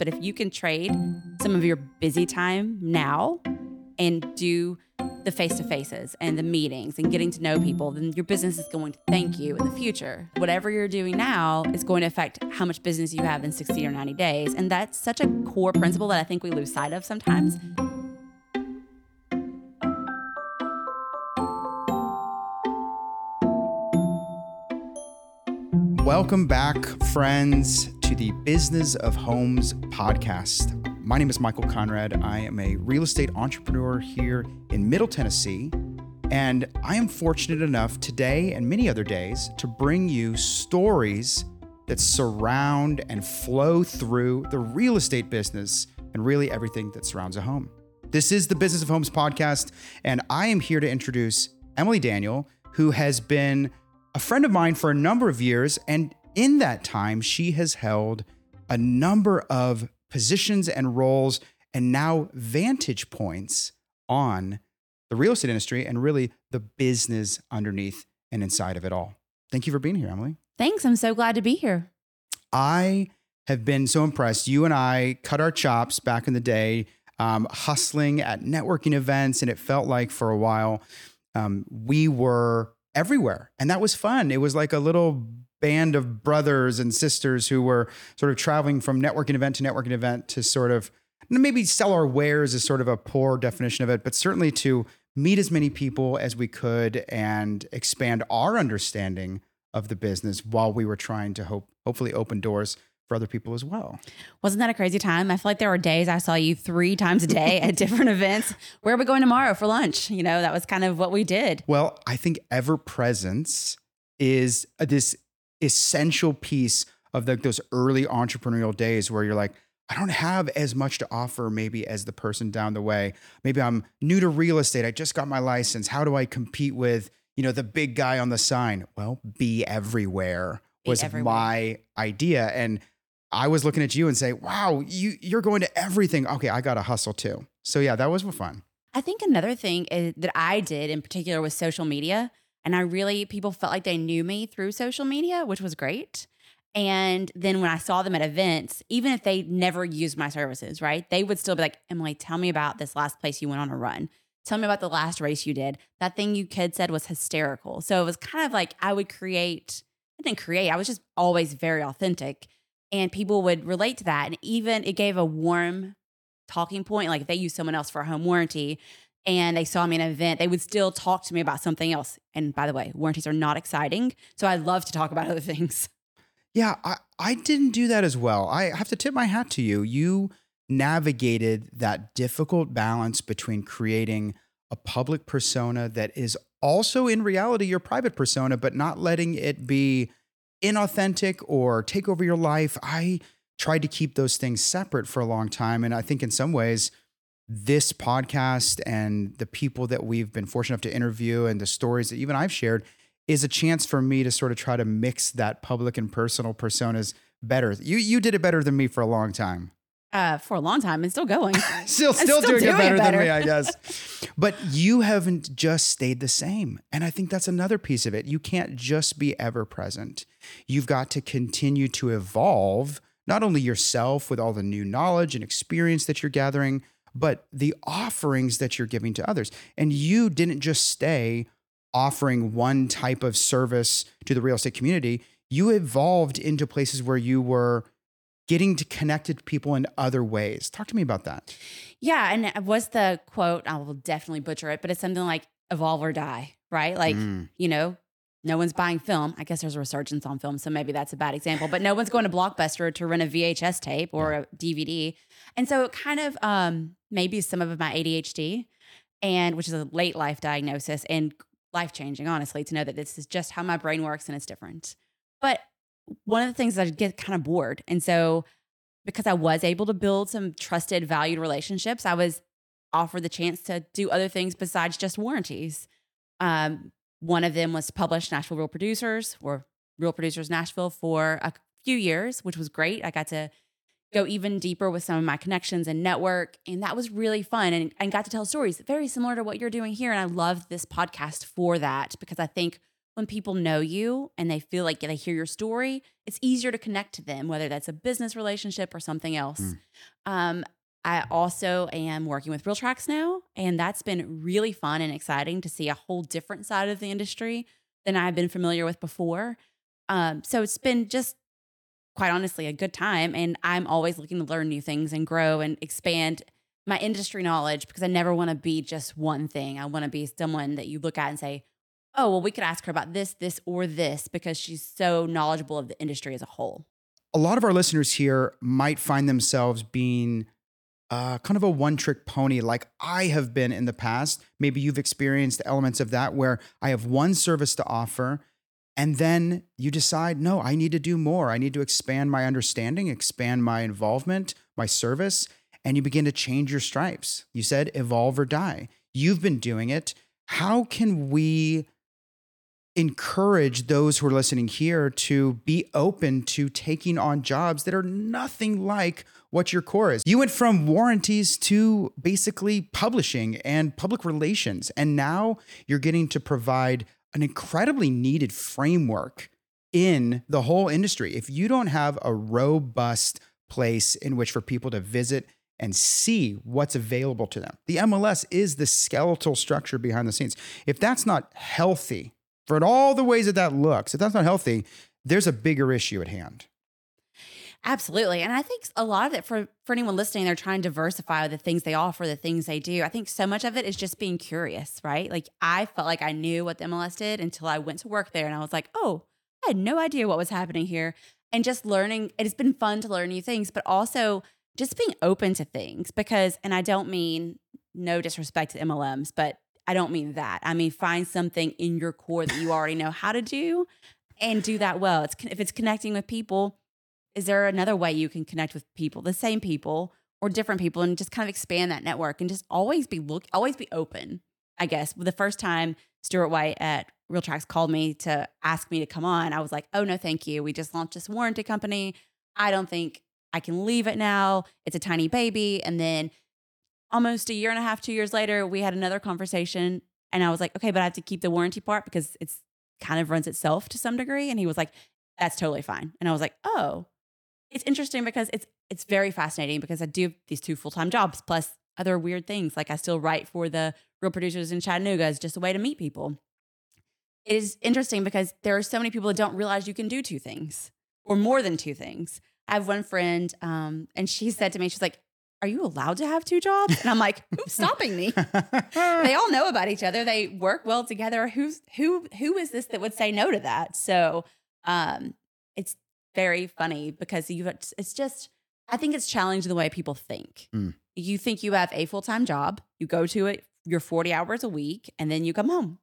But if you can trade some of your busy time now and do the face to faces and the meetings and getting to know people, then your business is going to thank you in the future. Whatever you're doing now is going to affect how much business you have in 60 or 90 days. And that's such a core principle that I think we lose sight of sometimes. Welcome back, friends, to the Business of Homes podcast. My name is Michael Conrad. I am a real estate entrepreneur here in Middle Tennessee. And I am fortunate enough today and many other days to bring you stories that surround and flow through the real estate business and really everything that surrounds a home. This is the Business of Homes podcast, and I am here to introduce Emily Daniel, who has been a friend of mine for a number of years. And in that time, she has held a number of positions and roles and now vantage points on the real estate industry and really the business underneath and inside of it all. Thank you for being here, Emily. Thanks. I'm so glad to be here. I have been so impressed. You and I cut our chops back in the day, um, hustling at networking events, and it felt like for a while um, we were everywhere. And that was fun. It was like a little band of brothers and sisters who were sort of traveling from networking event to networking event to sort of maybe sell our wares is sort of a poor definition of it, but certainly to meet as many people as we could and expand our understanding of the business while we were trying to hope hopefully open doors for other people as well. Wasn't that a crazy time? I feel like there were days I saw you three times a day at different events. Where are we going tomorrow for lunch? You know, that was kind of what we did. Well, I think ever presence is uh, this essential piece of the, those early entrepreneurial days where you're like, I don't have as much to offer maybe as the person down the way. Maybe I'm new to real estate. I just got my license. How do I compete with, you know, the big guy on the sign? Well, be everywhere Be was everywhere. my idea. And I was looking at you and say, wow, you, you're going to everything. Okay, I got to hustle too. So yeah, that was fun. I think another thing is, that I did in particular was social media. And I really, people felt like they knew me through social media, which was great. And then when I saw them at events, even if they never used my services, right, they would still be like, Emily, tell me about this last place you went on a run. Tell me about the last race you did. That thing you kid said was hysterical. So it was kind of like I would create, I didn't create, I was just always very authentic. And people would relate to that. And even it gave a warm talking point. Like if they use someone else for a home warranty and they saw me in an event, they would still talk to me about something else. And by the way, warranties are not exciting. So I love to talk about other things. Yeah, I, I didn't do that as well. I have to tip my hat to you. You navigated that difficult balance between creating a public persona that is also in reality your private persona, but not letting it be inauthentic or take over your life. I tried to keep those things separate for a long time. And I think in some ways, this podcast and the people that we've been fortunate enough to interview and the stories that even I've shared is a chance for me to sort of try to mix that public and personal personas better. You you did it better than me for a long time. Uh, for a long time and still going. still, still, still doing, doing it it better, than me, I guess. but you haven't just stayed the same. And I think that's another piece of it. You can't just be ever present. You've got to continue to evolve, not only yourself with all the new knowledge and experience that you're gathering, but the offerings that you're giving to others. And you didn't just stay offering one type of service to the real estate community. You evolved into places where you were getting to connected to people in other ways. Talk to me about that. yeah. And it was the quote, I will definitely butcher it, but it's something like evolve or die, right? Like, Mm. you know, no one's buying film. I guess there's a resurgence on film, so maybe that's a bad example. But no one's going to Blockbuster to rent a VHS tape or a DVD, and so it kind of um, maybe some of my ADHD, and which is a late life diagnosis and life changing, honestly, to know that this is just how my brain works and it's different. But one of the things that I get kind of bored, and so because I was able to build some trusted, valued relationships, I was offered the chance to do other things besides just warranties. Um, one of them was to publish Nashville Real Producers or Real Producers Nashville for a few years, which was great. I got to go even deeper with some of my connections and network. And that was really fun and, and got to tell stories very similar to what you're doing here. And I love this podcast for that because I think when people know you and they feel like they hear your story, it's easier to connect to them, whether that's a business relationship or something else. Mm. Um, I also am working with RealTracs now, and that's been really fun and exciting to see a whole different side of the industry than I've been familiar with before. Um, so it's been just quite honestly a good time, and I'm always looking to learn new things and grow and expand my industry knowledge because I never want to be just one thing. I want to be someone that you look at and say, "Oh, well, we could ask her about this, this, or this," because she's so knowledgeable of the industry as a whole. A lot of our listeners here might find themselves being uh, kind of a one trick pony like I have been in the past. Maybe you've experienced elements of that where I have one service to offer. And then you decide, no, I need to do more. I need to expand my understanding, expand my involvement, my service. And you begin to change your stripes. You said evolve or die. You've been doing it. How can we encourage those who are listening here to be open to taking on jobs that are nothing like what your core is. You went from warranties to basically publishing and public relations, and now you're getting to provide an incredibly needed framework in the whole industry. If you don't have a robust place in which for people to visit and see what's available to them, the MLS is the skeletal structure behind the scenes. If that's not healthy, for all the ways that that looks, if that's not healthy, there's a bigger issue at hand. Absolutely. And I think a lot of it for, for anyone listening, they're trying to diversify the things they offer, the things they do. I think so much of it is just being curious, right? Like I felt like I knew what the MLS did until I went to work there and I was like, oh, I had no idea what was happening here. And just learning, it has been fun to learn new things, but also just being open to things because, and I don't mean no disrespect to MLMs, but I don't mean that. I mean, find something in your core that you already know how to do and do that well. It's if it's connecting with people, is there another way you can connect with people, the same people or different people and just kind of expand that network and just always be look always be open. I guess the first time Stuart White at RealTracs called me to ask me to come on, I was like, "Oh no, thank you. We just launched this warranty company. I don't think I can leave it now. It's a tiny baby." And then almost a year and a half, 2 years later, we had another conversation and I was like, "Okay, but I have to keep the warranty part because it's kind of runs itself to some degree." And he was like, "That's totally fine." And I was like, "Oh, it's interesting because it's it's very fascinating because I do these two full time jobs plus other weird things. Like I still write for the Real Producers in Chattanooga as just a way to meet people. It is interesting because there are so many people that don't realize you can do two things or more than two things. I have one friend, um, and she said to me, she's like, "Are you allowed to have two jobs?" And I'm like, "Who's stopping me?" they all know about each other. They work well together. Who's who? Who is this that would say no to that? So um, very funny because you it's just I think it's challenging the way people think. Mm. You think you have a full-time job, you go to it, you're 40 hours a week, and then you come home.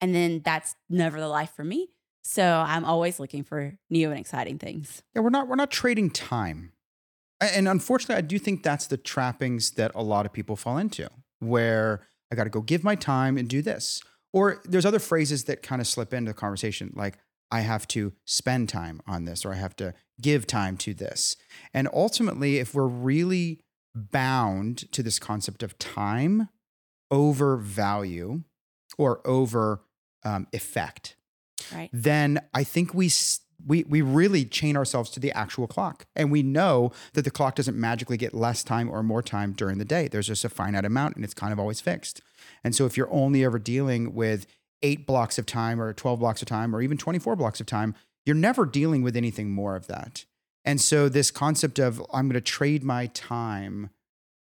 And then that's never the life for me. So I'm always looking for new and exciting things. Yeah, we're not we're not trading time. And unfortunately, I do think that's the trappings that a lot of people fall into, where I got to go give my time and do this. Or there's other phrases that kind of slip into the conversation, like I have to spend time on this or I have to give time to this. And ultimately, if we're really bound to this concept of time over value or over um, effect, right. then I think we we we really chain ourselves to the actual clock, and we know that the clock doesn't magically get less time or more time during the day. There's just a finite amount, and it's kind of always fixed. And so, if you're only ever dealing with eight blocks of time or 12 blocks of time or even 24 blocks of time, you're never dealing with anything more of that. And so, this concept of I'm going to trade my time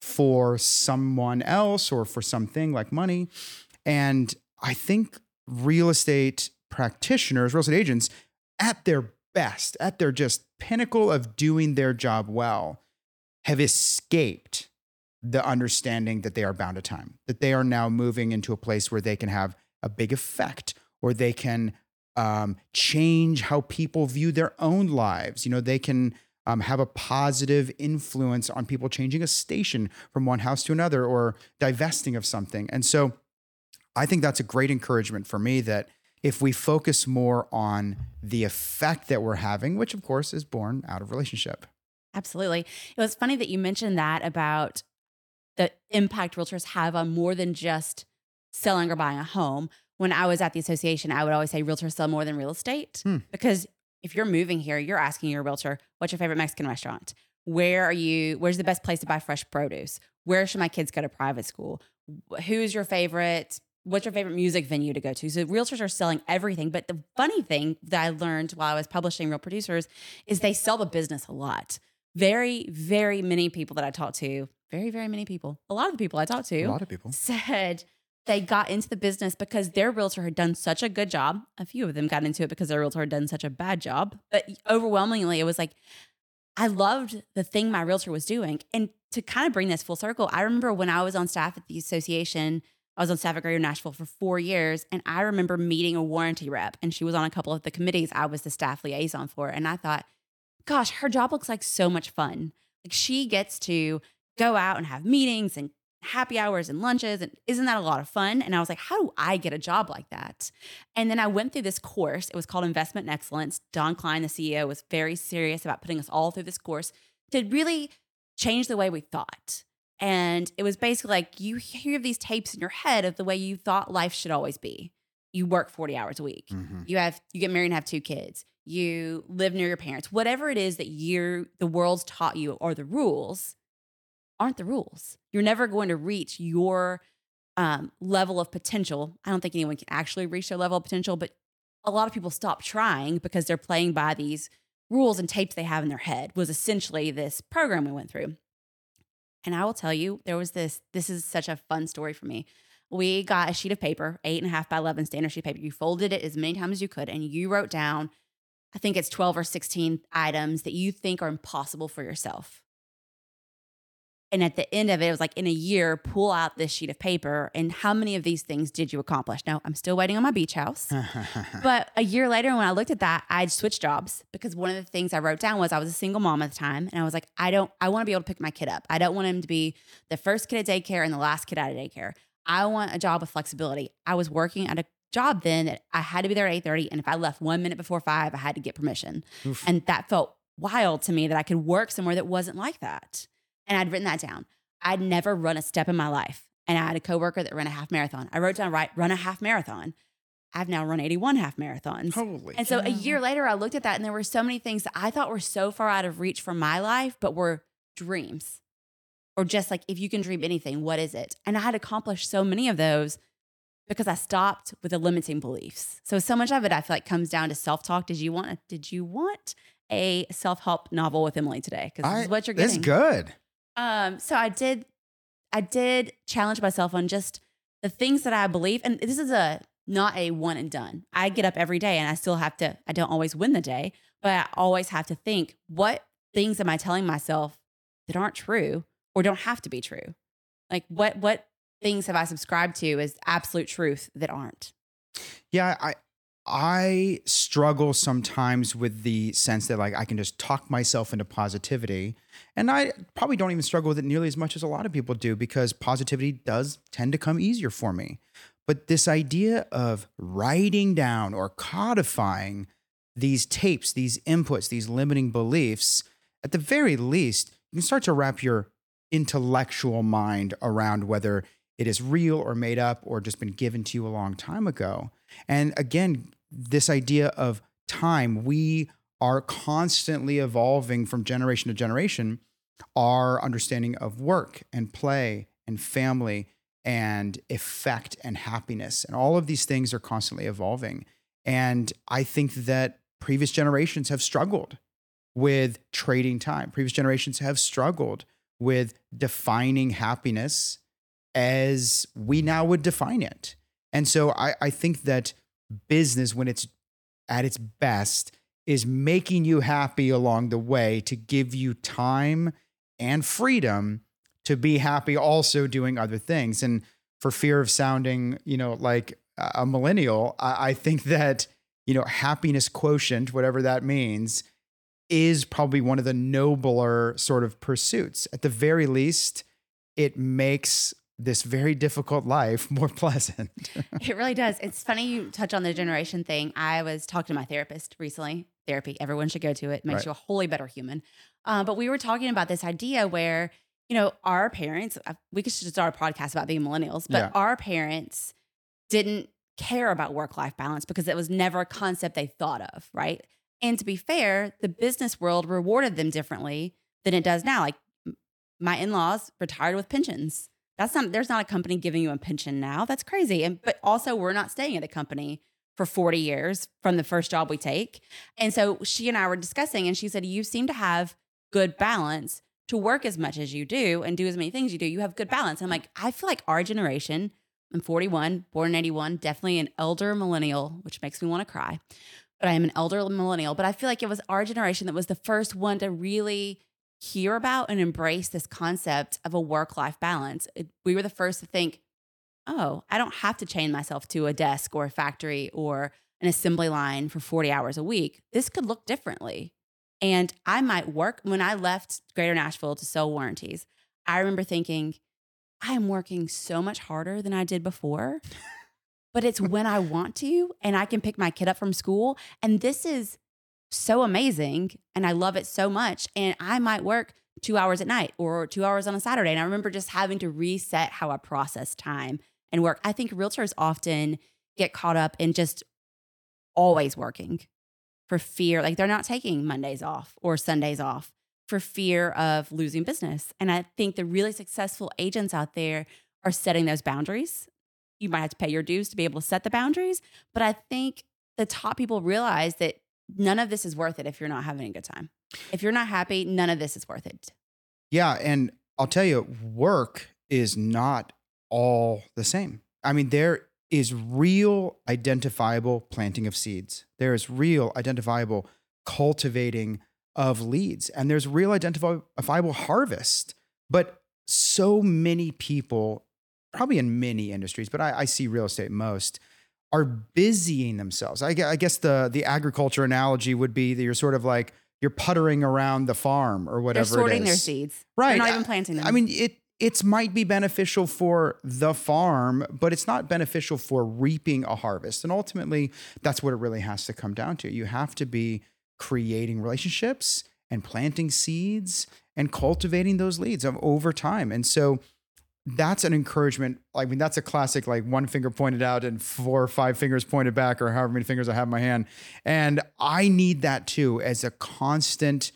for someone else or for something like money. And I think real estate practitioners, real estate agents, at their best, at their just pinnacle of doing their job well, have escaped the understanding that they are bound to time, that they are now moving into a place where they can have a big effect or they can um, change how people view their own lives. You know, they can um, have a positive influence on people changing a station from one house to another or divesting of something. And so I think that's a great encouragement for me that if we focus more on the effect that we're having, which of course is born out of relationship. Absolutely. It was funny that you mentioned that about the impact realtors have on more than just selling or buying a home. when I was at the association, I would always say realtors sell more than real estate Hmm. because if you're moving here, you're asking your realtor, what's your favorite Mexican restaurant? Where are you? Where's the best place to buy fresh produce? Where should my kids go to private school? Who's your favorite? What's your favorite music venue to go to? So realtors are selling everything. But the funny thing that I learned while I was publishing Real Producers is they sell the business a lot. Very, very many people that I talked to, very, very many people, a lot of the people I talked to A lot of people. said they got into the business because their realtor had done such a good job. A few of them got into it because their realtor had done such a bad job. But overwhelmingly, it was like, I loved the thing my realtor was doing. And to kind of bring this full circle, I remember when I was on staff at the association, I was on staff at Greater Nashville for four years. And I remember meeting a warranty rep, and she was on a couple of the committees I was the staff liaison for. And I thought, gosh, her job looks like so much fun. Like she gets to go out and have meetings and happy hours and lunches and isn't that a lot of fun? And i was like how do i get a job like that? And then i went through this course it was called investment in excellence. Don klein the ceo was very serious about putting us all through this course to really change the way we thought. And it was basically like you hear these tapes in your head of the way you thought life should always be. You work 40 hours a week. Mhm. you have you get married and have two kids. You live near your parents. Whatever it is that you the world's taught you are the rules aren't the rules you're never going to reach your um, level of potential i don't think anyone can actually reach their level of potential but a lot of people stop trying because they're playing by these rules and tapes they have in their head was essentially this program we went through and i will tell you there was this this is such a fun story for me we got a sheet of paper, eight and a half by 11 standard sheet paper. You folded it as many times as you could, and you wrote down, I think it's 12 or 16 items that you think are impossible for yourself. And at the end of it, it was like in a year, pull out this sheet of paper and how many of these things did you accomplish? Now, I'm still waiting on my beach house. But a year later, when I looked at that, I'd switched jobs because one of the things I wrote down was I was a single mom at the time. And I was like, I don't, I want to be able to pick my kid up. I don't want him to be the first kid at daycare and the last kid out of daycare. I want a job with flexibility. I was working at a job then that I had to be there at 8:30. And if I left one minute before five, I had to get permission. Oof. And that felt wild to me that I could work somewhere that wasn't like that. And I'd written that down. I'd never run a step in my life. And I had a coworker that ran a half marathon. I wrote down, right, run a half marathon. I've now run 81 half marathons. Holy. And so a year later, I looked at that and there were so many things that I thought were so far out of reach for my life, but were dreams. Or just like, if you can dream anything, what is it? And I had accomplished so many of those because I stopped with the limiting beliefs. So so much of it I feel like comes down to self-talk. Did you want did you want a self-help novel with Emily today? Because this I- is what you're That's It's good. Um, so I did, I did challenge myself on just the things that I believe, and this is a not a one and done. I get up every day, and I still have to. I don't always win the day, but I always have to think: what things am I telling myself that aren't true or don't have to be true? Like what what things have I subscribed to as absolute truth that aren't? Yeah, I I struggle sometimes with the sense that like I can just talk myself into positivity. And I probably don't even struggle with it nearly as much as a lot of people do because positivity does tend to come easier for me. But this idea of writing down or codifying these tapes, these inputs, these limiting beliefs, at the very least, you can start to wrap your intellectual mind around whether it is real or made up or just been given to you a long time ago. And again, this idea of time, we are constantly evolving from generation to generation our understanding of work and play and family and effect and happiness. And all of these things are constantly evolving. And I think that previous generations have struggled with trading time. Previous generations have struggled with defining happiness as we now would define it. And so I, I think that business, when it's at its best, is making you happy along the way to give you time and freedom to be happy also doing other things. And for fear of sounding, you know, like a millennial, I, I think that, you know, happiness quotient, whatever that means, is probably one of the nobler sort of pursuits. At the very least, it makes this very difficult life more pleasant. It really does. It's funny you touch on the generation thing. I was talking to my therapist recently. Therapy, everyone should go to it. Makes Right. you a wholly better human. Uh, but we were talking about this idea where, you know, our parents, uh, we could just start a podcast about being millennials, but Yeah. our parents didn't care about work life balance because it was never a concept they thought of, right? And to be fair, the business world rewarded them differently than it does now. Like my in-laws retired with pensions. That's not there's not a company giving you a pension now. That's crazy. And but also we're not staying at a company for 40 years from the first job we take. And so she and I were discussing and she said you seem to have good balance to work as much as you do and do as many things you do. You have good balance. I'm like I feel like our generation I'm 41, born in 81, definitely an elder millennial, which makes me want to cry. But I am an elder millennial. But I feel like it was our generation that was the first one to really hear about and embrace this concept of a work life balance. It, we were the first to think, oh, I don't have to chain myself to a desk or a factory or an assembly line for 40 hours a week. This could look differently. And I might work when I left Greater Nashville to sell warranties. I remember thinking, I am working so much harder than I did before, but it's when I want to and I can pick my kid up from school. And this is so amazing and I love it so much. And I might work two hours at night or two hours on a Saturday. And I remember just having to reset how I process time and work. I think realtors often get caught up in just always working for fear, like they're not taking Mondays off or Sundays off for fear of losing business. And I think the really successful agents out there are setting those boundaries. You might have to pay your dues to be able to set the boundaries, but I think the top people realize that none of this is worth it if you're not having a good time. If you're not happy, none of this is worth it. Yeah. And I'll tell you, work is not all the same. I mean, there is real identifiable planting of seeds, there is real identifiable cultivating of leads, and there's real identifiable harvest. But so many people, probably in many industries, but I, I see real estate most, are busying themselves. I, I guess the the agriculture analogy would be that you're sort of like you're puttering around the farm or whatever. They're sorting their seeds, right? They're not even planting them. I mean, it it might be beneficial for the farm, but it's not beneficial for reaping a harvest. And ultimately, that's what it really has to come down to. You have to be creating relationships and planting seeds and cultivating those leads over time. And so that's an encouragement. I mean, that's a classic, like one finger pointed out and four or five fingers pointed back, or however many fingers I have in my hand. And I need that too as a constant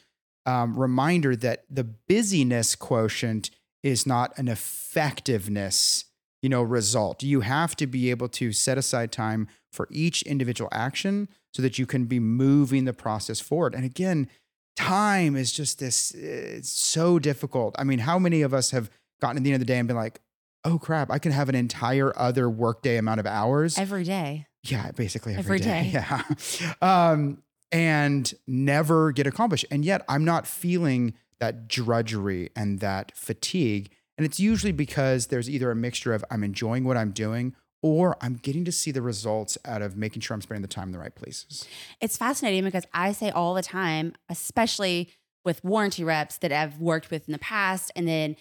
um, reminder that the busyness quotient is not an effectiveness, you know, result. You have to be able to set aside time for each individual action so that you can be moving the process forward. And again, time is just this, it's so difficult. I mean, how many of us have gotten to the end of the day and been like, oh crap, I can have an entire other workday amount of hours every day. Yeah, basically every, every day. day. Yeah. um, and never get accomplished. And yet I'm not feeling that drudgery and that fatigue. And it's usually because there's either a mixture of I'm enjoying what I'm doing or I'm getting to see the results out of making sure I'm spending the time in the right places. It's fascinating because I say all the time, especially with warranty reps that I've worked with in the past, and then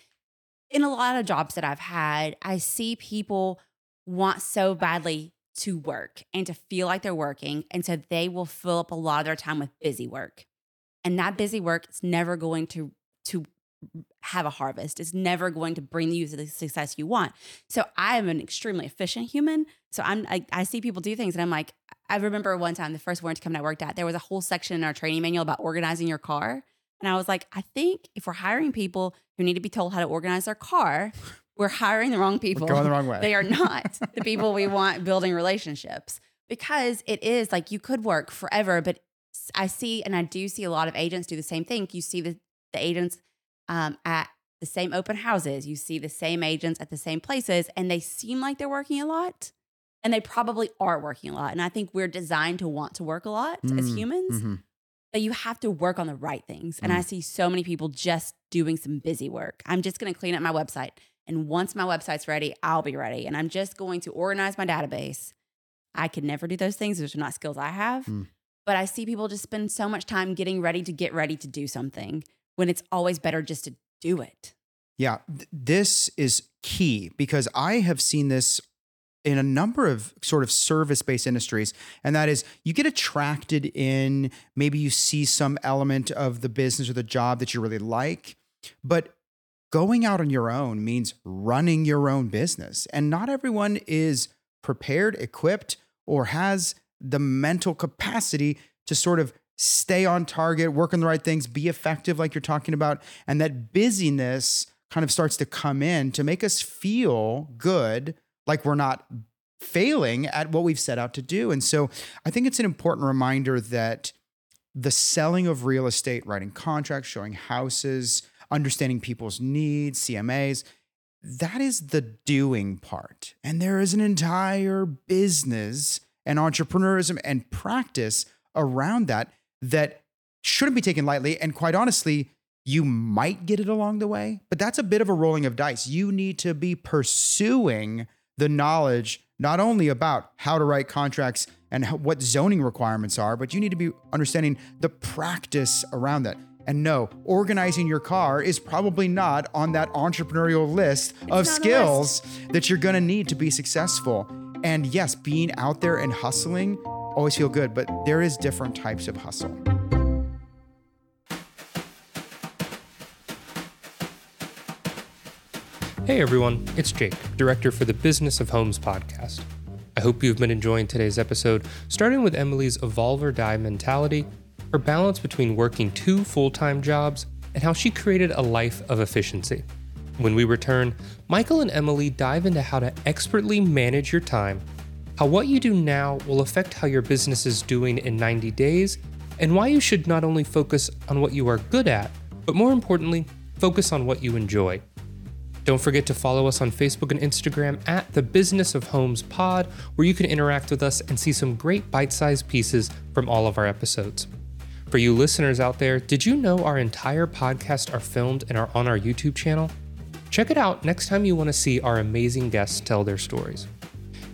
in a lot of jobs that I've had, I see people want so badly to work and to feel like they're working. And so they will fill up a lot of their time with busy work. And that busy work is never going to to have a harvest. It's never going to bring you the success you want. So I am an extremely efficient human. So I'm I, I see people do things and I'm like, I remember one time the first warranty company I worked at, there was a whole section in our training manual about organizing your car. And I was like, I think if we're hiring people who need to be told how to organize their car, we're hiring the wrong people. We're going the wrong way. They are not the people we want building relationships because it is like you could work forever, but I see and I do see a lot of agents do the same thing. You see the, the agents um, at the same open houses. You see the same agents at the same places, and they seem like they're working a lot. And they probably are working a lot. And I think we're designed to want to work a lot mm, as humans, mm-hmm. But you have to work on the right things. Mm. And I mm. see so many people just doing some busy work. I'm just going to clean up my website. And once my website's ready, I'll be ready. And I'm just going to organize my database. I could never do those things. Those are not skills I have. Mm. But I see people just spend so much time getting ready to get ready to do something when it's always better just to do it. Yeah, th- this is key because I have seen this in a number of sort of service based industries. And that is you get attracted in, maybe you see some element of the business or the job that you really like, but going out on your own means running your own business. And not everyone is prepared, equipped, or has the mental capacity to sort of stay on target, work on the right things, be effective, like you're talking about. And that busyness kind of starts to come in to make us feel good, like we're not failing at what we've set out to do. And so I think it's an important reminder that the selling of real estate, writing contracts, showing houses, understanding people's needs, CMAs, that is the doing part. And there is an entire business and entrepreneurism and practice around that that shouldn't be taken lightly. And quite honestly, you might get it along the way, but that's a bit of a rolling of dice. You need to be pursuing the knowledge not only about how to write contracts and how, what zoning requirements are, but you need to be understanding the practice around that. And no, organizing your car is probably not on that entrepreneurial list of skills that you're to need to be successful. And yes, being out there and hustling always feel good, but there is different types of hustle. Hey everyone, it's Jake, director for the Business of Homes podcast. I hope you've been enjoying today's episode, starting with Emily's evolve or die mentality, her balance between working two full time jobs, and how she created a life of efficiency. When we return, Michael and Emily dive into how to expertly manage your time, how what you do now will affect how your business is doing in 90 days, and why you should not only focus on what you are good at, but more importantly, focus on what you enjoy. Don't forget to follow us on Facebook and Instagram at the Business of Homes Pod, where you can interact with us and see some great bite sized pieces from all of our episodes. For you listeners out there, did you know our entire podcast are filmed and are on our YouTube channel? Check it out next time you want to see our amazing guests tell their stories.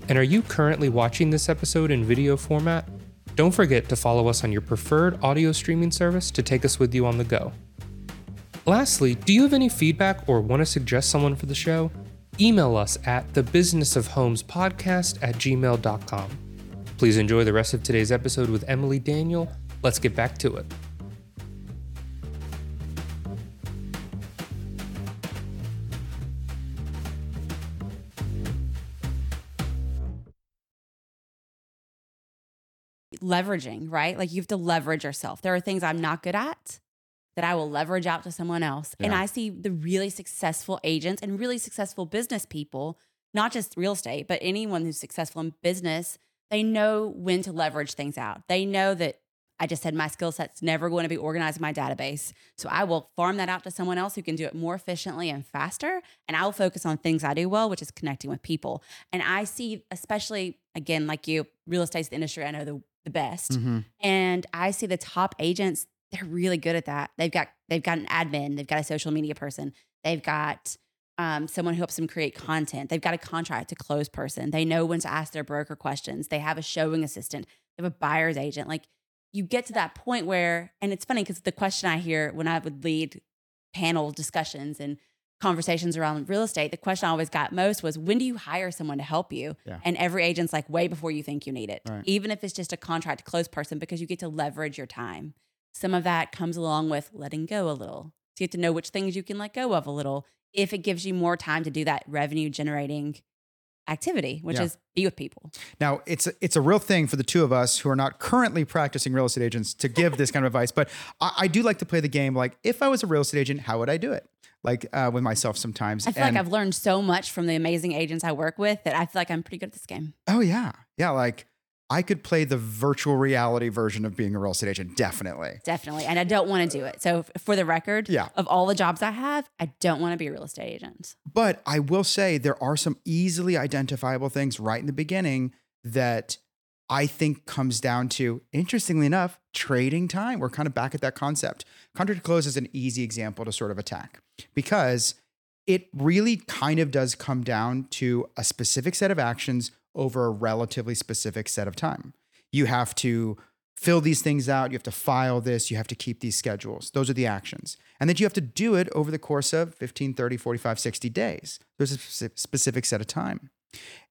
And are you currently watching this episode in video format? Don't forget to follow us on your preferred audio streaming service to take us with you on the go. Lastly, do you have any feedback or want to suggest someone for the show? Email us at thebusinessofhomespodcast at gmail.com. Please enjoy the rest of today's episode with Emily Daniel. Let's get back to it. leveraging, right? Like you have to leverage yourself. There are things I'm not good at that I will leverage out to someone else. And I see the really successful agents and really successful business people, not just real estate, but anyone who's successful in business, they know when to leverage things out. They know that I just said my skill set's never going to be organized in my database. So I will farm that out to someone else who can do it more efficiently and faster. And I'll focus on things I do well, which is connecting with people. And I see, especially again, like you, real estate's the industry I know the, the best. Mm-hmm. And I see the top agents, they're really good at that. They've got they've got an admin, they've got a social media person, they've got um, someone who helps them create content. They've got a contract to close person. They know when to ask their broker questions. They have a showing assistant. They have a buyer's agent. Like you get to that point where, and it's funny because the question I hear when I would lead panel discussions and conversations around real estate, the question I always got most was, when do you hire someone to help you? Yeah. And every agent's like, way before you think you need it, Right. even if it's just a contract to close person, because you get to leverage your time. Some of that comes along with letting go a little. So you have to know which things you can let go of a little if it gives you more time to do that revenue generating activity, which Yeah. is be with people. Now, it's a, it's a real thing for the two of us who are not currently practicing real estate agents to give this kind of advice. But I, I do like to play the game. Like, if I was a real estate agent, how would I do it? Like uh, with myself sometimes. I feel And- like I've learned so much from the amazing agents I work with that I feel like I'm pretty good at this game. Oh yeah, yeah. Like I could play the virtual reality version of being a real estate agent. Definitely. Definitely. And I don't want to do it. So, for the record, Yeah. of all the jobs I have, I don't want to be a real estate agent. But I will say there are some easily identifiable things right in the beginning that I think comes down to, interestingly enough, trading time. We're kind of back at that concept. Contract to close is an easy example to sort of attack because it really kind of does come down to a specific set of actions over a relatively specific set of time. You have to fill these things out, you have to file this, you have to keep these schedules. Those are the actions. And that you have to do it over the course of 15, 30, 45, 60 days. There's a specific set of time.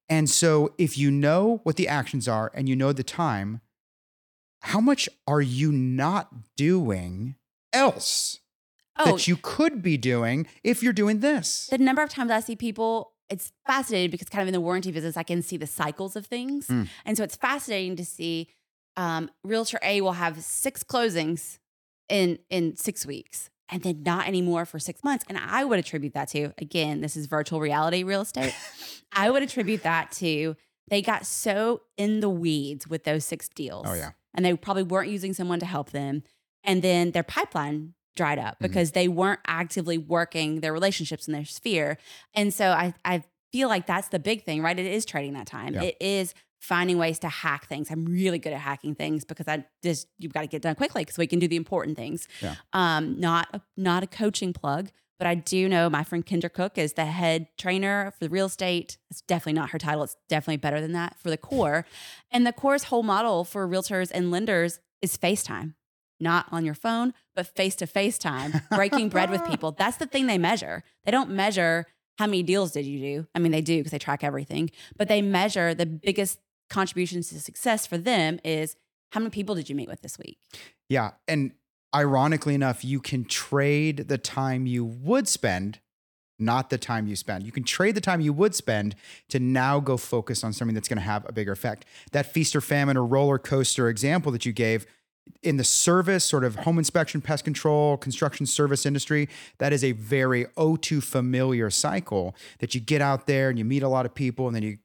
And so if you know what the actions are and you know the time, how much are you not doing else Oh, that you could be doing if you're doing this? the number of times I see people it's fascinating because kind of in the warranty business, I can see the cycles of things. Mm. And so it's fascinating to see um, realtor A will have six closings in in six weeks and then not anymore for six months. And I would attribute that to, again, this is virtual reality real estate. I would attribute that to they got so in the weeds with those six deals. Oh yeah. And they probably weren't using someone to help them. And then their pipeline dried up Mhm. because they weren't actively working their relationships in their sphere. And so I, I feel like that's the big thing, right? It is trading that time. Yeah. It is finding ways to hack things. I'm really good at hacking things because I just you've got to get done quickly so we can do the important things. Yeah. Um, not a, not a coaching plug, but I do know my friend Kendra Cook is the head trainer for the real estate. It's definitely not her title. It's definitely better than that for the core. And the core's whole model for realtors and lenders is FaceTime. Not on your phone, but face to face time, breaking bread with people. That's the thing they measure. They don't measure how many deals did you do. I mean, they do because they track everything, but they measure the biggest contributions to success for them is how many people did you meet with this week? Yeah. And ironically enough, you can trade the time you would spend, not the time you spend. You can trade the time you would spend to now go focus on something that's going to have a bigger effect. That feast or famine or roller coaster example that you gave in the service, sort of home inspection, pest control, construction service industry, that is a very O2 familiar cycle that you get out there and you meet a lot of people and then you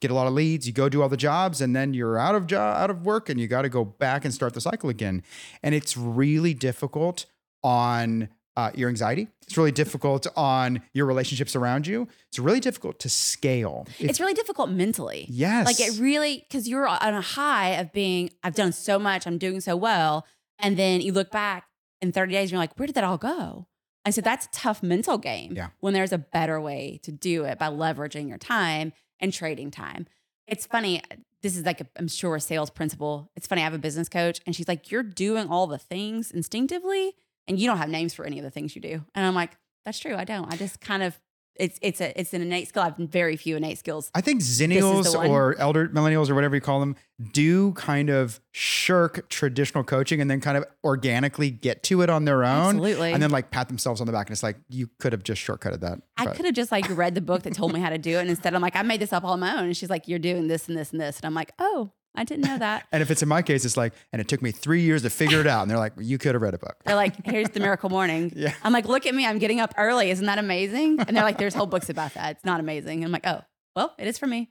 get a lot of leads, you go do all the jobs, and then you're out of job, out of work, and you got to go back and start the cycle again. And it's really difficult on uh, your anxiety. It's really difficult on your relationships around you. It's really difficult to scale. It's, really difficult mentally. yes, Like it really, because you're on a high of being, I've done so much, I'm doing so well. And then you look back in 30 days and you're like, where did that all go? And so that's a tough mental game Yeah. when there's a better way to do it by leveraging your time and trading time. It's funny. This is like, a, I'm sure, a sales principle. It's funny. I have a business coach and she's like, you're doing all the things instinctively and you don't have names for any of the things you do. And I'm like, that's true. I don't. I just kind of, it's, it's a, it's an innate skill. I have very few innate skills. I think xennials or elder millennials or whatever you call them do kind of shirk traditional coaching and then kind of organically get to it on their own. Absolutely. And then like pat themselves on the back and it's like, you could have just shortcutted that. I But- could have just like read the book that told me how to do it. And instead, I'm like, I made this up all on my own. And she's like, You're doing this and this and this. And I'm like, Oh, I didn't know that. And if it's in my case, it's like, and it took me three years to figure it out. And they're like, you could have read a book. They're like, Here's the miracle morning. Yeah. I'm like, Look at me. I'm getting up early. Isn't that amazing? And they're like, There's whole books about that. It's not amazing. And I'm like, Oh, well, it is for me.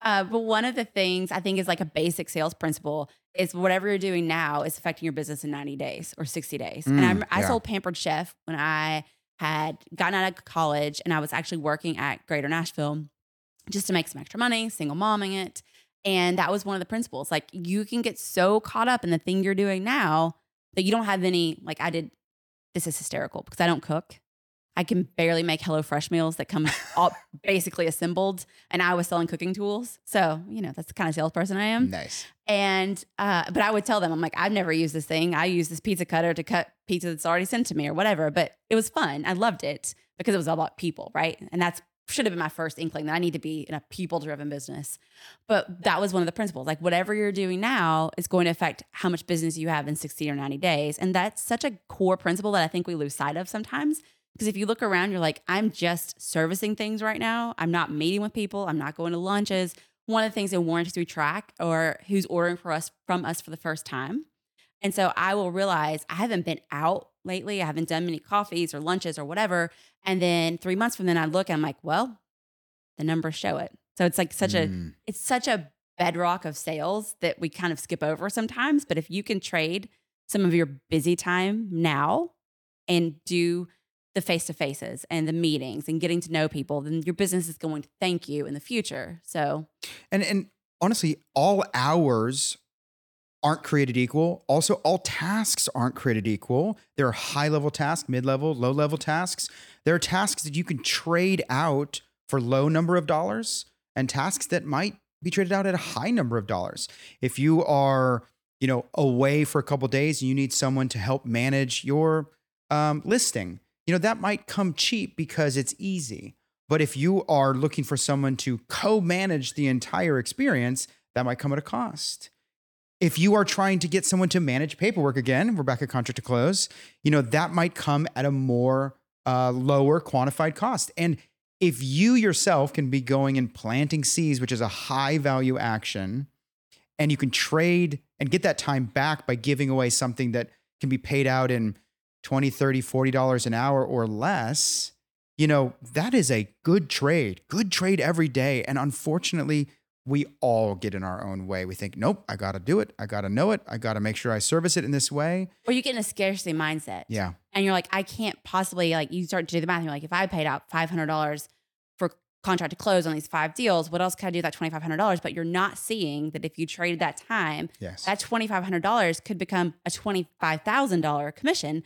Uh, but one of the things I think is like a basic sales principle is whatever you're doing now is affecting your business in 90 days or 60 days. and Mm, I, I yeah. sold Pampered Chef when I had gotten out of college and I was actually working at Greater Nashville just to make some extra money, single momming it. And that was one of the principles. Like you can get so caught up in the thing you're doing now that you don't have any, like I did, this is hysterical because I don't cook. I can barely make HelloFresh meals that come all basically assembled. And I was selling cooking tools. So, you know, that's the kind of salesperson I am. Nice. And, uh, but I would tell them, I'm like, I've never used this thing. I use this pizza cutter to cut pizza that's already sent to me or whatever. But it was fun. I loved it because it was all about people, right? And that's should have been my first inkling that I need to be in a people driven business. But that was one of the principles. Like, whatever you're doing now is going to affect how much business you have in 60 or 90 days. And that's such a core principle that I think we lose sight of sometimes. Because if you look around, you're like, I'm just servicing things right now. I'm not meeting with people. I'm not going to lunches. One of the things in warranties we track or who's ordering for us from us for the first time. And so I will realize I haven't been out lately. I haven't done many coffees or lunches or whatever. And then three months from then I look and I'm like, well, the numbers show it. So it's like such a Mm. it's such a bedrock of sales that we kind of skip over sometimes. But if you can trade some of your busy time now and do the face to faces and the meetings and getting to know people, then your business is going to thank you in the future. So And and honestly, all hours aren't created equal. Also, all tasks aren't created equal. There are high level tasks, mid level, low level tasks. There are tasks that you can trade out for low number of dollars and tasks that might be traded out at a high number of dollars. If you are, you know, away for a couple days and you need someone to help manage your um, listing, you know, that might come cheap because it's easy. But if you are looking for someone to co manage the entire experience, that might come at a cost. If you are trying to get someone to manage paperwork again, we're back at contract to close, you know, that might come at a more uh, lower quantified cost. And if you yourself can be going and planting seeds, which is a high value action, and you can trade and get that time back by giving away something that can be paid out in 20, 30, 40 dollars an hour or less, you know, that is a good trade. Good trade every day. And unfortunately, we all get in our own way. We think, nope, I got to do it. I got to know it. I got to make sure I service it in this way. Or you get in a scarcity mindset. Yeah. And you're like, I can't possibly, like, you start to do the math. And you're like, if I paid out $500 for contract to close on these five deals, what else can I do with that $2,500? But you're not seeing that if you traded that time, Yes. that $2,500 could become a $25,000 commission.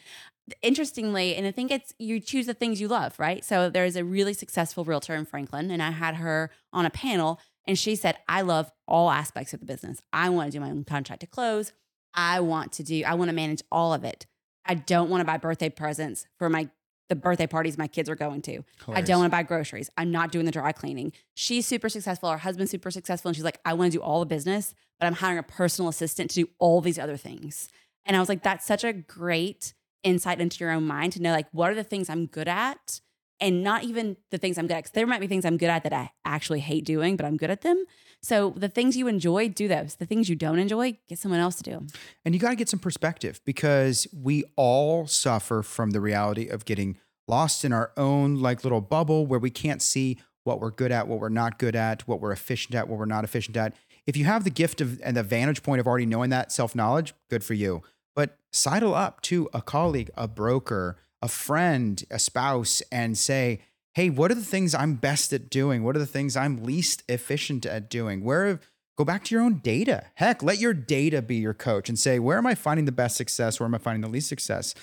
Interestingly, and I think it's you choose the things you love, right? So there's a really successful realtor in Franklin, and I had her on a panel, and she said, I love all aspects of the business. I want to do my own contract to close. I want to do, I want to manage all of it. I don't want to buy birthday presents for my the birthday parties my kids are going to. I don't want to buy groceries. I'm not doing the dry cleaning. She's super successful. Her husband's super successful. And she's like, I want to do all the business, but I'm hiring a personal assistant to do all these other things. And I was like, that's such a great insight into your own mind to know like, what are the things I'm good at? And not even the things I'm good at. There might be things I'm good at that I actually hate doing, but I'm good at them. So the things you enjoy, do those. The things you don't enjoy, get someone else to do. And you got to get some perspective because we all suffer from the reality of getting lost in our own like little bubble where we can't see what we're good at, what we're not good at, what we're efficient at, what we're not efficient at. If you have the gift of and the vantage point of already knowing that self knowledge, good for you. But sidle up to a colleague, a broker, a friend, a spouse, and say, hey, what are the things I'm best at doing? What are the things I'm least efficient at doing? Where go back to your own data. Heck, let your data be your coach and say, where am I finding the best success? Where am I finding the least success?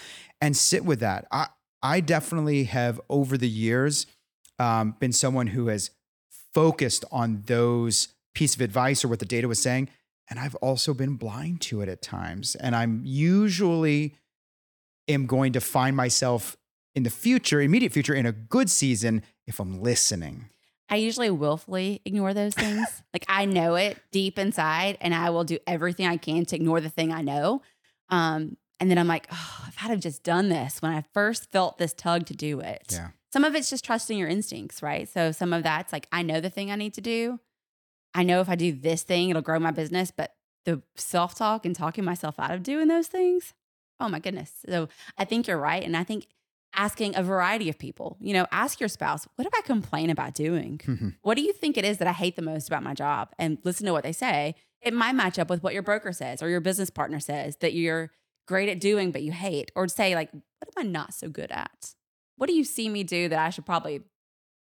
And sit with that. I, I definitely have over the years um, been someone who has focused on those piece of advice or what the data was saying. And I've also been blind to it at times. And I'm usually am going to find myself in the future, immediate future, in a good season if I'm listening. I usually willfully ignore those things. like I know it deep inside, and I will do everything I can to ignore the thing I know. Um, and then I'm like, oh, if I'd have just done this when I first felt this tug to do it. Yeah. Some of it's just trusting your instincts, right? So some of that's like, I know the thing I need to do. I know if I do this thing, it'll grow my business. But the self talk and talking myself out of doing those things, oh my goodness. So I think you're right. And I think asking a variety of people, you know, ask your spouse, what do I complain about doing? Mhm. What do you think it is that I hate the most about my job? And listen to what they say. It might match up with what your broker says or your business partner says that you're great at doing, but you hate. Or say, like, what am I not so good at? What do you see me do that I should probably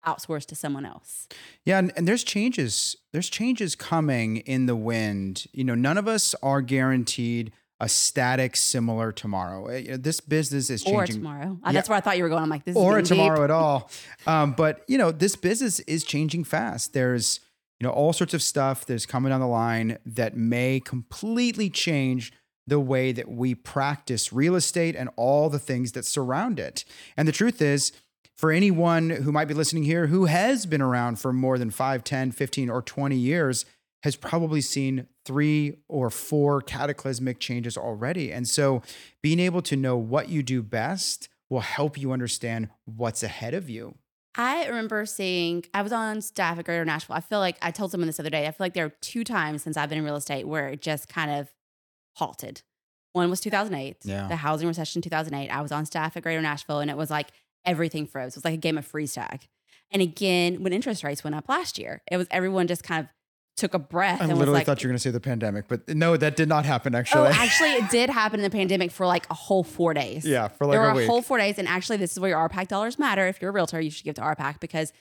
outsource to someone else? Yeah, and, and there's changes. There's changes coming in the wind. You know, none of us are guaranteed a static, similar tomorrow. Uh, you know, This business is Or changing, tomorrow. Uh, Yeah. That's where I thought you were going. I'm like, this is or getting deep. tomorrow at all. Um, but you know, this business is changing fast. There's you know all sorts of stuff that's coming down the line that may completely change the way that we practice real estate and all the things that surround it. And the truth is, for anyone who might be listening here who has been around for more than 5, 10, 15, or 20 years, has probably seen three or four cataclysmic changes already. And so being able to know what you do best will help you understand what's ahead of you. I remember seeing, I was on staff at Greater Nashville. I feel like I told someone this other day. I feel like there are two times since I've been in real estate where it just kind of halted. One was 2008, Yeah. the housing recession 2008. I was on staff at Greater Nashville and it was like everything froze. It was like a game of freeze tag. And again, when interest rates went up last year, it was everyone just kind of took a breath I and was literally like, thought you were going to say the pandemic, but no, that did not happen actually. oh, actually, it did happen in the pandemic for like a whole four days. yeah, for like there were a a week. whole four days, and actually, this is where your RPAC dollars matter. If you're a realtor, you should give to RPAC because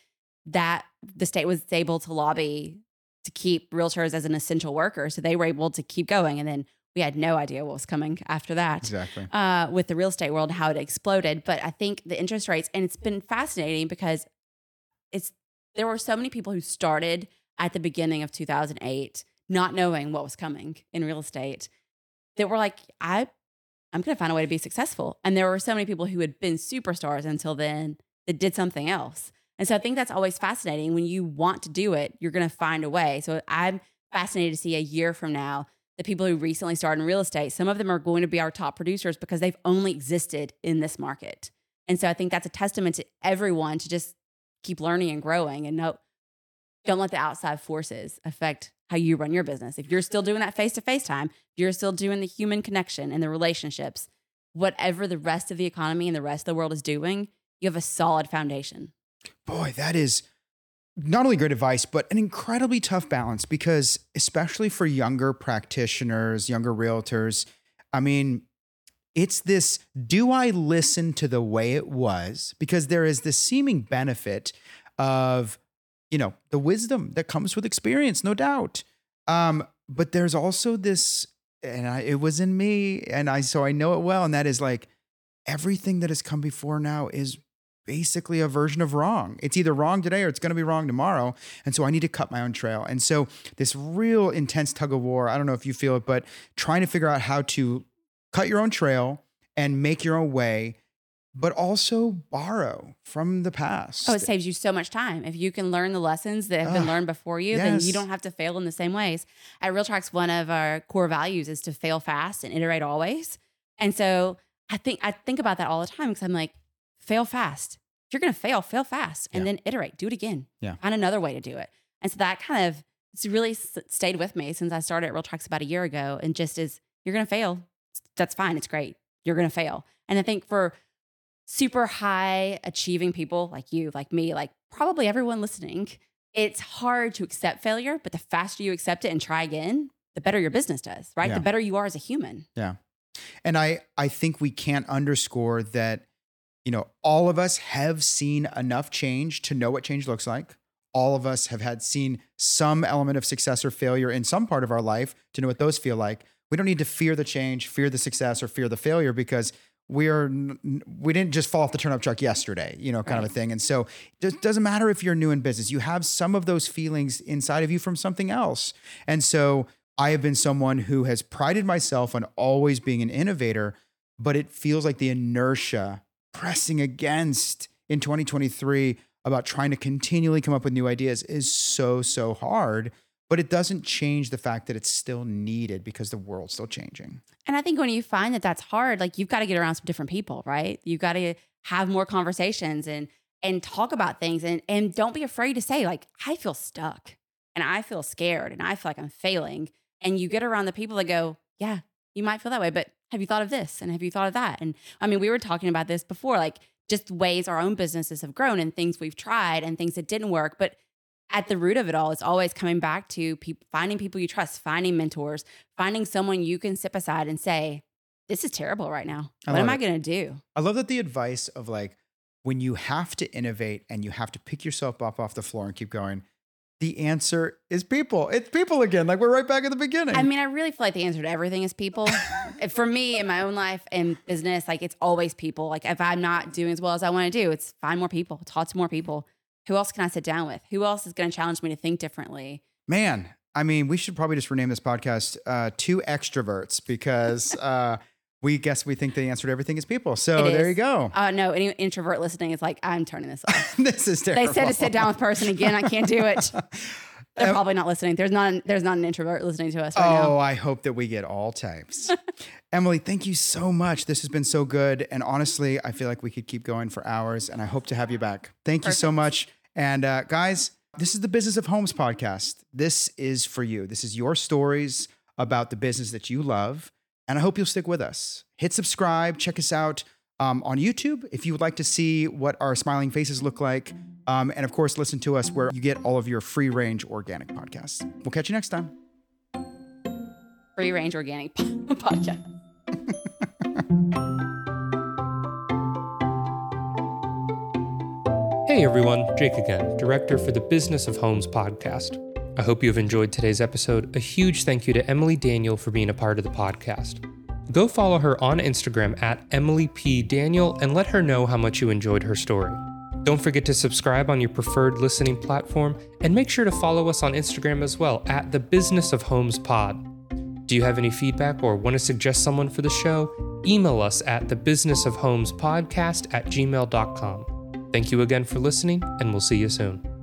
that the state was able to lobby to keep realtors as an essential worker, so they were able to keep going. And then we had no idea what was coming after that exactly. uh, with the real estate world how it exploded. But I think the interest rates, and it's been fascinating because it's there were so many people who started at the beginning of 2008 not knowing what was coming in real estate that were like, I, I'm going to find a way to be successful. And there were so many people who had been superstars until then that did something else. And so I think that's always fascinating. When you want to do it, you're going to find a way. So I'm fascinated to see a year from now the people who recently started in real estate, some of them are going to be our top producers because they've only existed in this market. And so I think that's a testament to everyone to just keep learning and growing and no don't let the outside forces affect how you run your business. If you're still doing that face to face time, you're still doing the human connection and the relationships, whatever the rest of the economy and the rest of the world is doing, you have a solid foundation. Boy, that is not only great advice, but an incredibly tough balance because, especially for younger practitioners, younger realtors, I mean, it's this do I listen to the way it was? Because there is this seeming benefit of, you know, the wisdom that comes with experience, no doubt. Um, but there's also this, and I, it was in me, and I so I know it well, and that is like everything that has come before now is basically a version of wrong. It's either wrong today or it's going to be wrong tomorrow. And so I need to cut my own trail. And so this real intense tug of war, I don't know if you feel it, but trying to figure out how to cut your own trail and make your own way, but also borrow from the past. Oh, it saves you so much time. If you can learn the lessons that have been learned before you, then you don't have to fail in the same ways. At RealTalks, one of our core values is to fail fast and iterate always. And so I think I think about that all the time because I'm like, fail fast. If you're gonna fail, fail fast, and Yeah. then iterate. Do it again. Yeah. Find another way to do it. And so that kind of it's really stayed with me since I started at Real Talks about a year ago. And just is you're gonna fail. That's fine. It's great. You're gonna fail. And I think for super high achieving people like you, like me, like probably everyone listening, it's hard to accept failure, but the faster you accept it and try again, the better your business does, right? Yeah. The better you are as a human. Yeah. And I, I think we can't underscore that, you know, all of us have seen enough change to know what change looks like. All of us have had seen some element of success or failure in some part of our life to know what those feel like. We don't need to fear the change, fear the success, or fear the failure because we are we didn't just fall off the turnip truck yesterday, you know, kind of a thing. And so it doesn't matter if you're new in business. You have some of those feelings inside of you from something else. And so I have been someone who has prided myself on always being an innovator, but it feels like the inertia pressing against in 2023 about trying to continually come up with new ideas is so, so hard. But it doesn't change the fact that it's still needed because the world's still changing. And I think when you find that that's hard, like you've got to get around some different people, right? You've got to have more conversations and and talk about things and and don't be afraid to say like I feel stuck and I feel scared and I feel like I'm failing. And you get around the people that go, yeah, you might feel that way, but have you thought of this and have you thought of that? And I mean, we were talking about this before, like just ways our own businesses have grown and things we've tried and things that didn't work, but at the root of it all, it's always coming back to peop finding people you trust, finding mentors, finding someone you can sit beside and say, "This is terrible right now. I What am love I going to do?" I love that the advice of like when you have to innovate and you have to pick yourself up off the floor and keep going, the answer is people. It's people again. Like we're right back at the beginning. I mean, I really feel like the answer to everything is people. For me, in my own life and business, like it's always people. Like if I'm not doing as well as I want to do, it's find more people, talk to more people. Who else can I sit down with? Who else is going to challenge me to think differently? Man, I mean, we should probably just rename this podcast uh, Two Extroverts because uh, we guess we think the answer to everything is people. So there you go. Uh, no, any introvert listening is like, I'm turning this off. this is terrible. they said to sit down with person again. I can't do it. They're Um, probably not listening. There's not. There's not an introvert listening to us right now. Oh, I hope that we get all types. Emily, thank you so much. This has been so good. And honestly, I feel like we could keep going for hours, and I hope to have you back. Thank you so much. And uh, guys, this is the Business of Homes podcast. This is for you. This is your stories about the business that you love. And I hope you'll stick with us. Hit subscribe, check us out um, on YouTube if you would like to see what our smiling faces look like. Um, and of course, listen to us where you get all of your free range organic podcasts. We'll catch you next time. Free range organic podcast. Hey everyone, Jake again, director for the Business of Homes podcast. I hope you have enjoyed today's episode. A huge thank you to Emily Daniel for being a part of the podcast. Go follow her on Instagram at Emily P. Daniel and let her know how much you enjoyed her story. Don't forget to subscribe on your preferred listening platform and make sure to follow us on Instagram as well at the Business of Homes Pod. Do you have any feedback or want to suggest someone for the show? Email us at the business of homes podcast at gmail.com. Thank you again for listening, and we'll see you soon.